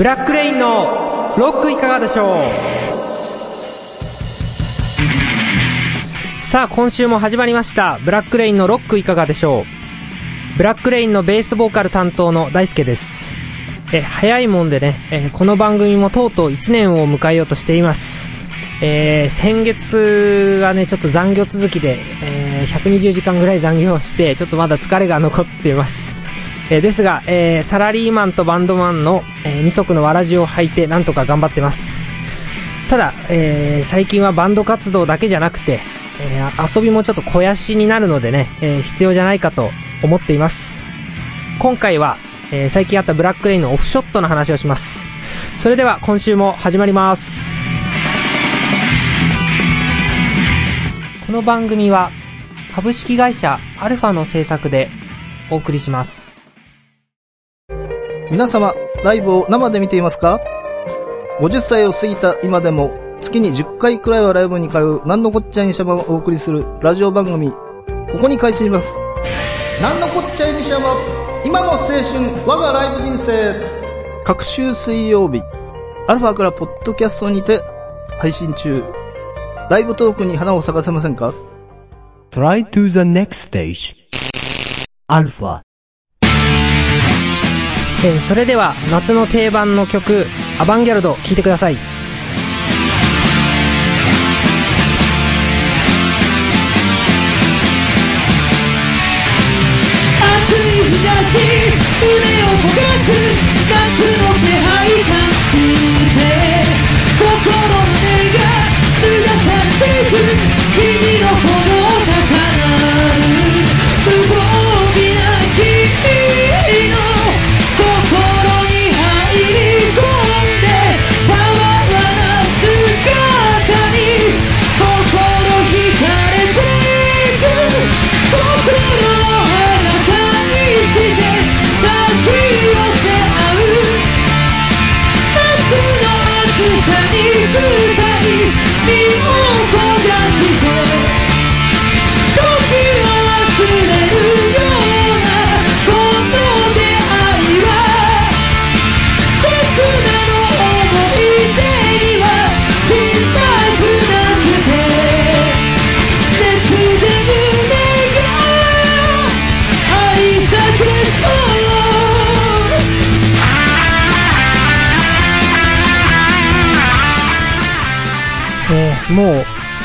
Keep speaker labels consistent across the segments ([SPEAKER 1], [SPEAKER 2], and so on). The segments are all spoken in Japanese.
[SPEAKER 1] ブラックレインのロックいかがでしょう？さあ、今週も始まりました。ブラックレインのロックいかがでしょう？ブラックレインのベースボーカル担当の大輔です。え、早いもんでね、えこの番組もとうとう1年を迎えようとしています。えー先月がね、ちょっと残業続きで、えー120時間ぐらい残業して、ちょっとまだ疲れが残っています。えーですが、えーサラリーマンとバンドマンの、えー二足のわらじを履いてなんとか頑張ってます。ただ、えー最近はバンド活動だけじゃなくて、えー遊びもちょっと肥やしになるのでね、えー必要じゃないかと思っています。今回は、えー最近あったブラックレインのオフショットの話をします。それでは今週も始まります。この番組は株式会社アルファの制作でお送りします。
[SPEAKER 2] 皆様、ライブを生で見ていますか ?50 歳を過ぎた今でも、月に10回くらいはライブに通う、なんのこっちゃいにしゃばをお送りするラジオ番組、ここに開始します。なんのこっちゃいにしゃば、今の青春、我がライブ人生。各週水曜日、アルファからポッドキャストにて配信中。ライブトークに花を咲かせませんか
[SPEAKER 3] ？Try to the next stage. Alpha.
[SPEAKER 1] えーそれでは夏の定番の曲「アバンギャルド」聴いてください。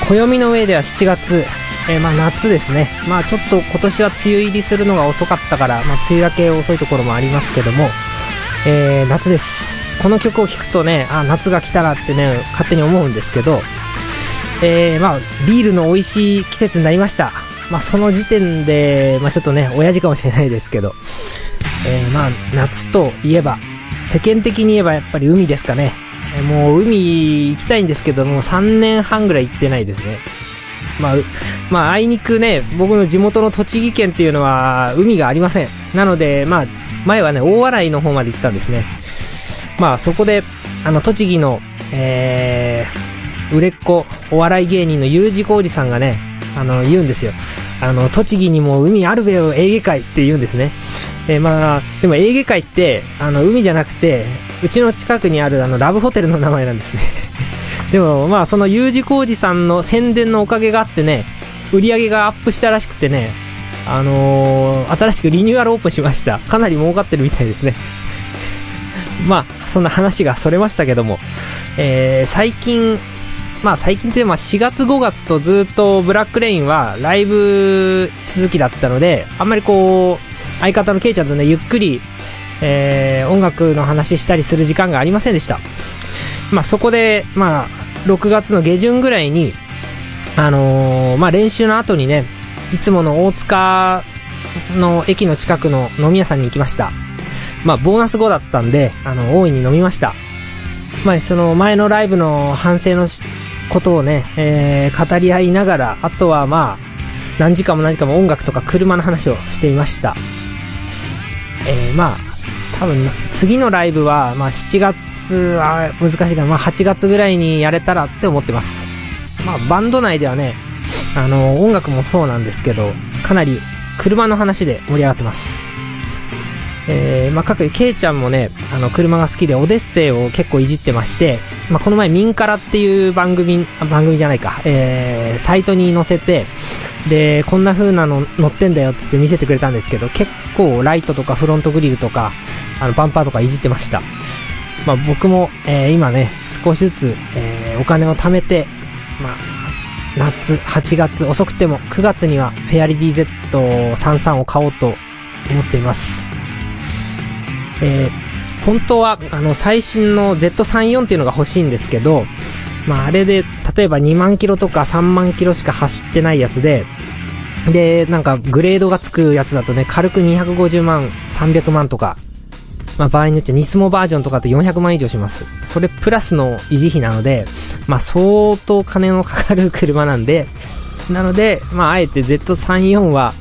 [SPEAKER 1] 暦の上では7月、えーまあ夏ですね。まあちょっと今年は梅雨入りするのが遅かったから、まあ、梅雨明け遅いところもありますけども、えー夏です。この曲を聴くとねあ夏が来たなってね勝手に思うんですけどえーまあビールの美味しい季節になりました。まあその時点でまあちょっとね親父かもしれないですけどえーまあ夏といえば世間的に言えばやっぱり海ですかね。もう海行きたいんですけども3年半ぐらい行ってないですねまあ、まあ、あいにくね、僕の地元の栃木県っていうのは、海がありません。なので、まあ、前はね、大洗の方まで行ったんですね。まあ、そこで、あの、栃木の、えー、売れっ子、お笑い芸人の U 字工事さんがね、あの、言うんですよ。あの、栃木にも海あるべよ、エーゲ海って言うんですね。えーまあ、でもエーゲ海って、あの、海じゃなくて、うちの近くにあるあの、ラブホテルの名前なんですね。でも、まあ、その U 字工事さんの宣伝のおかげがあってね、売り上げがアップしたらしくてね、あのー新しくリニューアルオープンしました。かなり儲かってるみたいですね。まあ、そんな話がそれましたけども、えー、最近、まあ最近ってまあ4月5月とずっとブラックレインはライブ続きだったので、あんまりこう、相方のケイちゃんとね、ゆっくり、えー、音楽の話したりする時間がありませんでした。まあそこで、まあ、6月の下旬ぐらいに、あのーまあ練習の後にね、いつもの大塚の駅の近くの飲み屋さんに行きました。まあボーナス後だったんで、あの、大いに飲みました。まあその前のライブの反省のことをね、えー語り合いながら、あとはまあ、何時間も何時間も音楽とか車の話をしていました。えーまあ、多分、次のライブは、まあ7月は難しいから、まあ8月ぐらいにやれたらって思ってます。まあバンド内ではね、あの、音楽もそうなんですけど、かなり車の話で盛り上がってます。えー、まあ、各ケイちゃんもね、あの、車が好きで、オデッセイを結構いじってまして、まあ、この前、ミンカラっていう番組、番組じゃないか、えー、サイトに載せて、で、こんな風なの乗ってんだよってって見せてくれたんですけど、結構ライトとかフロントグリルとか、あの、バンパーとかいじってました。まあ、僕も、えー、今ね、少しずつ、えー、お金を貯めて、まあ、夏、8月、遅くても9月にはフェアリディ Z33 を買おうと思っています。えー、本当は、あの、最新の Z34 っていうのが欲しいんですけど、まあ、あれで、例えば2万キロとか3万キロしか走ってないやつで、で、なんか、グレードがつくやつだとね、軽く250万、300万とか、まあ、場合によってニスモバージョンとかだと400万以上します。それプラスの維持費なので、まあ、相当金のかかる車なんで、なので、まあ、あえて Z34 は、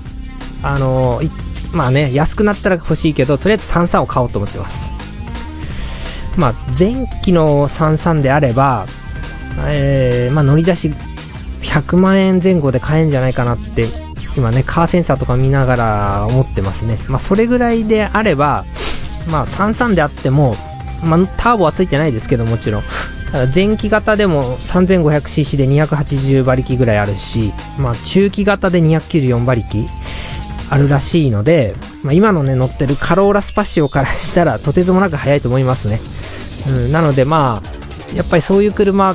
[SPEAKER 1] あのいまあね、安くなったら欲しいけど、とりあえず33を買おうと思ってます。まあ、前期の33であれば、えー、まあ、乗り出し100万円前後で買えんじゃないかなって、今ね、カーセンサーとか見ながら思ってますね。まあ、それぐらいであれば、まあ、33であっても、まあ、ターボはついてないですけど、もちろん。ただ前期型でも 3500cc で280馬力ぐらいあるし、まあ、中期型で294馬力あるらしいので、まあ、今のね、乗ってるカローラスパシオからしたらとてつもなく速いと思いますね。うん、なのでまあ、やっぱりそういう車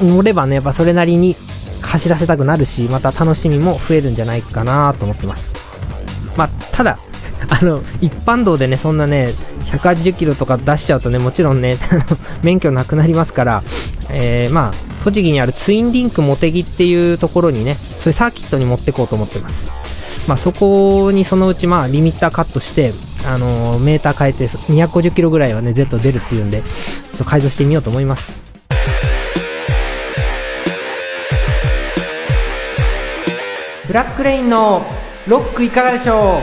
[SPEAKER 1] 乗ればね、やっぱそれなりに走らせたくなるし、また楽しみも増えるんじゃないかなと思ってます。まあ、ただ、あの、一般道でね、そんなね、180キロとか出しちゃうとね、もちろんね、免許なくなりますから、えー、まあ、栃木にあるツインリンクモテギっていうところにね、そういうサーキットに持ってこうと思ってます。まあ、そこにそのうちまあ、リミッターカットして、あのーメーター変えて、250キロぐらいはね、Z 出るっていうんで、ちょっと改造してみようと思います。ブラックレインのロックいかがでしょ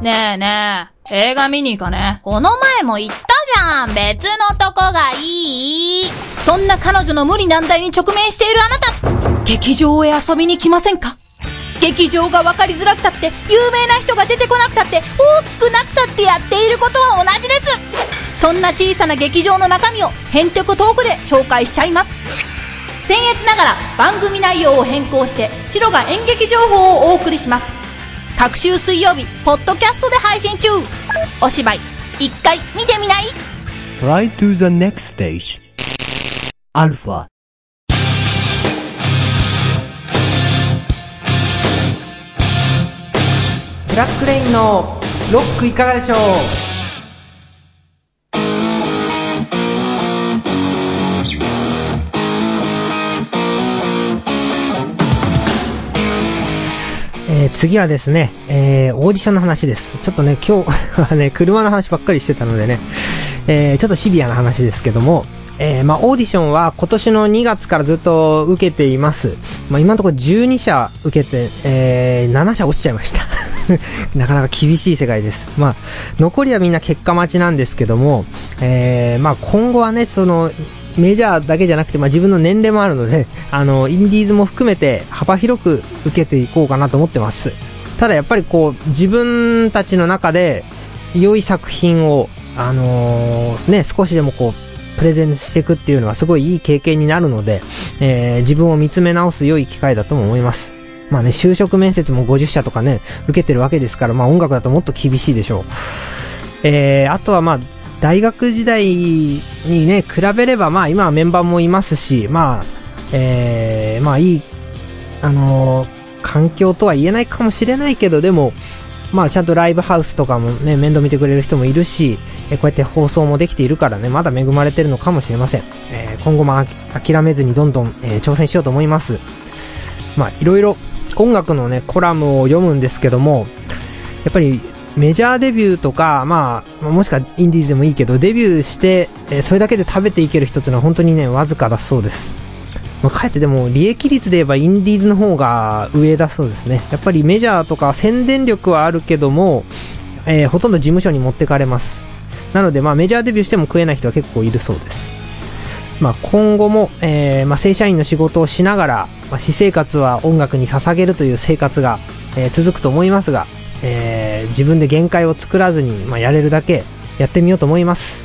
[SPEAKER 1] う？
[SPEAKER 4] ねえねえ、映画見に行かね？
[SPEAKER 5] この前も言ったじゃん。別のとこがいい。
[SPEAKER 4] そんな彼女の無理難題に直面しているあなた。劇場へ遊びに来ませんか？劇場が分かりづらくたって、有名な人が出てこなくたって、大きくなくたってやっていることは同じです。そんな小さな劇場の中身を、変曲トークで紹介しちゃいます。僭越ながら番組内容を変更して、白が演劇情報をお送りします。各週水曜日、ポッドキャストで配信中お芝居、一回見てみない
[SPEAKER 3] ？Try to the next stage. Alpha.
[SPEAKER 1] うブラックレインのロックいかがでしょう？えー次はですね、えーオーディションの話です。ちょっとね、今日はね、車の話ばっかりしてたのでね、えーちょっとシビアな話ですけども、えーまあ、オーディションは今年の2月からずっと受けています。まあ、今のところ12社受けて、えー7社落ちちゃいました。なかなか厳しい世界です。まあ、残りはみんな結果待ちなんですけども、えーまあ、今後はね、その、メジャーだけじゃなくて、まあ、自分の年齢もあるので、あの、インディーズも含めて幅広く受けていこうかなと思ってます。ただやっぱりこう、自分たちの中で良い作品を、あのーね、少しでもこう、プレゼンしていくっていうのはすごいいい経験になるので、えー自分を見つめ直す良い機会だとも思います。まあね、就職面接も50社とかね、受けてるわけですから、まあ音楽だともっと厳しいでしょう。えー、あとはまあ、大学時代にね、比べればまあ今はメンバーもいますし、まあ、えー、まあいい、あのー環境とは言えないかもしれないけど、でも、まあちゃんとライブハウスとかもね、面倒見てくれる人もいるし、えこうやって放送もできているからね、まだ恵まれてるのかもしれません。えー今後も諦めずにどんどん、えー挑戦しようと思います。まあいろいろ音楽のね、コラムを読むんですけども、やっぱりメジャーデビューとか、まあ、もしくはインディーズでもいいけど、デビューして、えそれだけで食べていける人っていうのは本当にね、わずかだそうです。まあ、かえってでも、利益率で言えばインディーズの方が上だそうですね。やっぱりメジャーとか宣伝力はあるけども、えーほとんど事務所に持ってかれます。なので、まあメジャーデビューしても食えない人は結構いるそうです。まあ今後も、えーまあ正社員の仕事をしながら、まあ私生活は音楽に捧げるという生活が、えー続くと思いますが、えー自分で限界を作らずに、まあ、やれるだけやってみようと思います。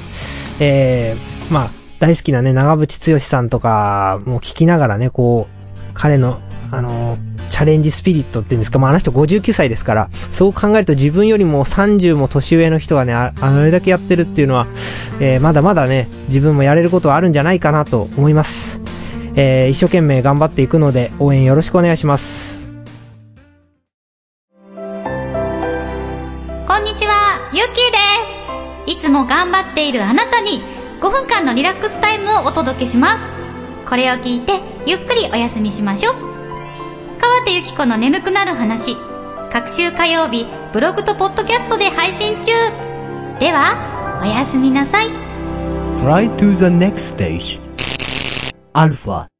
[SPEAKER 1] えーまあ、大好きなね、長渕剛さんとかも聞きながらね、こう、彼の、あのチャレンジスピリットっていうんですか、まあ、あの人59歳ですから、そう考えると自分よりも30も年上の人がね、ああれだけやってるっていうのは、えーまだまだね、自分もやれることはあるんじゃないかなと思います。えー一生懸命頑張っていくので、応援よろしくお願いします。
[SPEAKER 5] いつも頑張っているあなたに5分間のリラックスタイムをお届けします。これを聞いてゆっくりお休みしましょう。川手ゆき子の眠くなる話。各週火曜日、ブログとポッドキャストで配信中。では、おやすみなさい。
[SPEAKER 3] Try to the next stage. Alpha.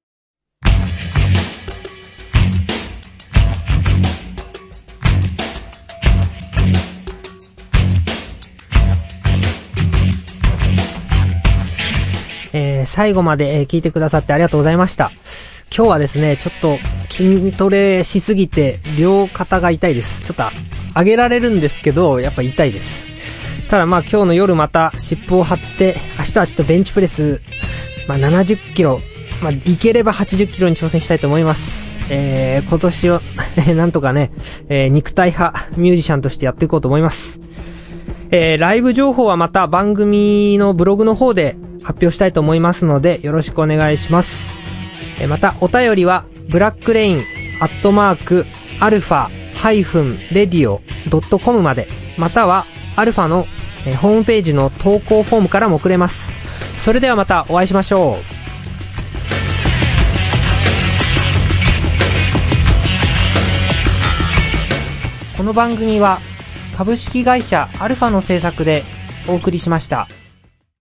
[SPEAKER 1] 最後まで聞いてくださってありがとうございました。今日はですね、ちょっと筋トレしすぎて両肩が痛いです。ちょっと上げられるんですけど、やっぱ痛いです。ただまあ今日の夜また湿布を貼って、明日はちょっとベンチプレス、まあ70キロ、まあいければ80キロに挑戦したいと思います。えー、今年を、なんとかね、えー肉体派ミュージシャンとしてやっていこうと思います。えー、ライブ情報はまた番組のブログの方で発表したいと思いますので、よろしくお願いします。えまた、お便りは、ブラックレイン、アットマーク、アルファ、ハイフン、 radio、ドットコムまで、または、アルファの、えホームページの投稿フォームからも送れます。それではまたお会いしましょう。この番組は株式会社アルファの制作でお送りしました。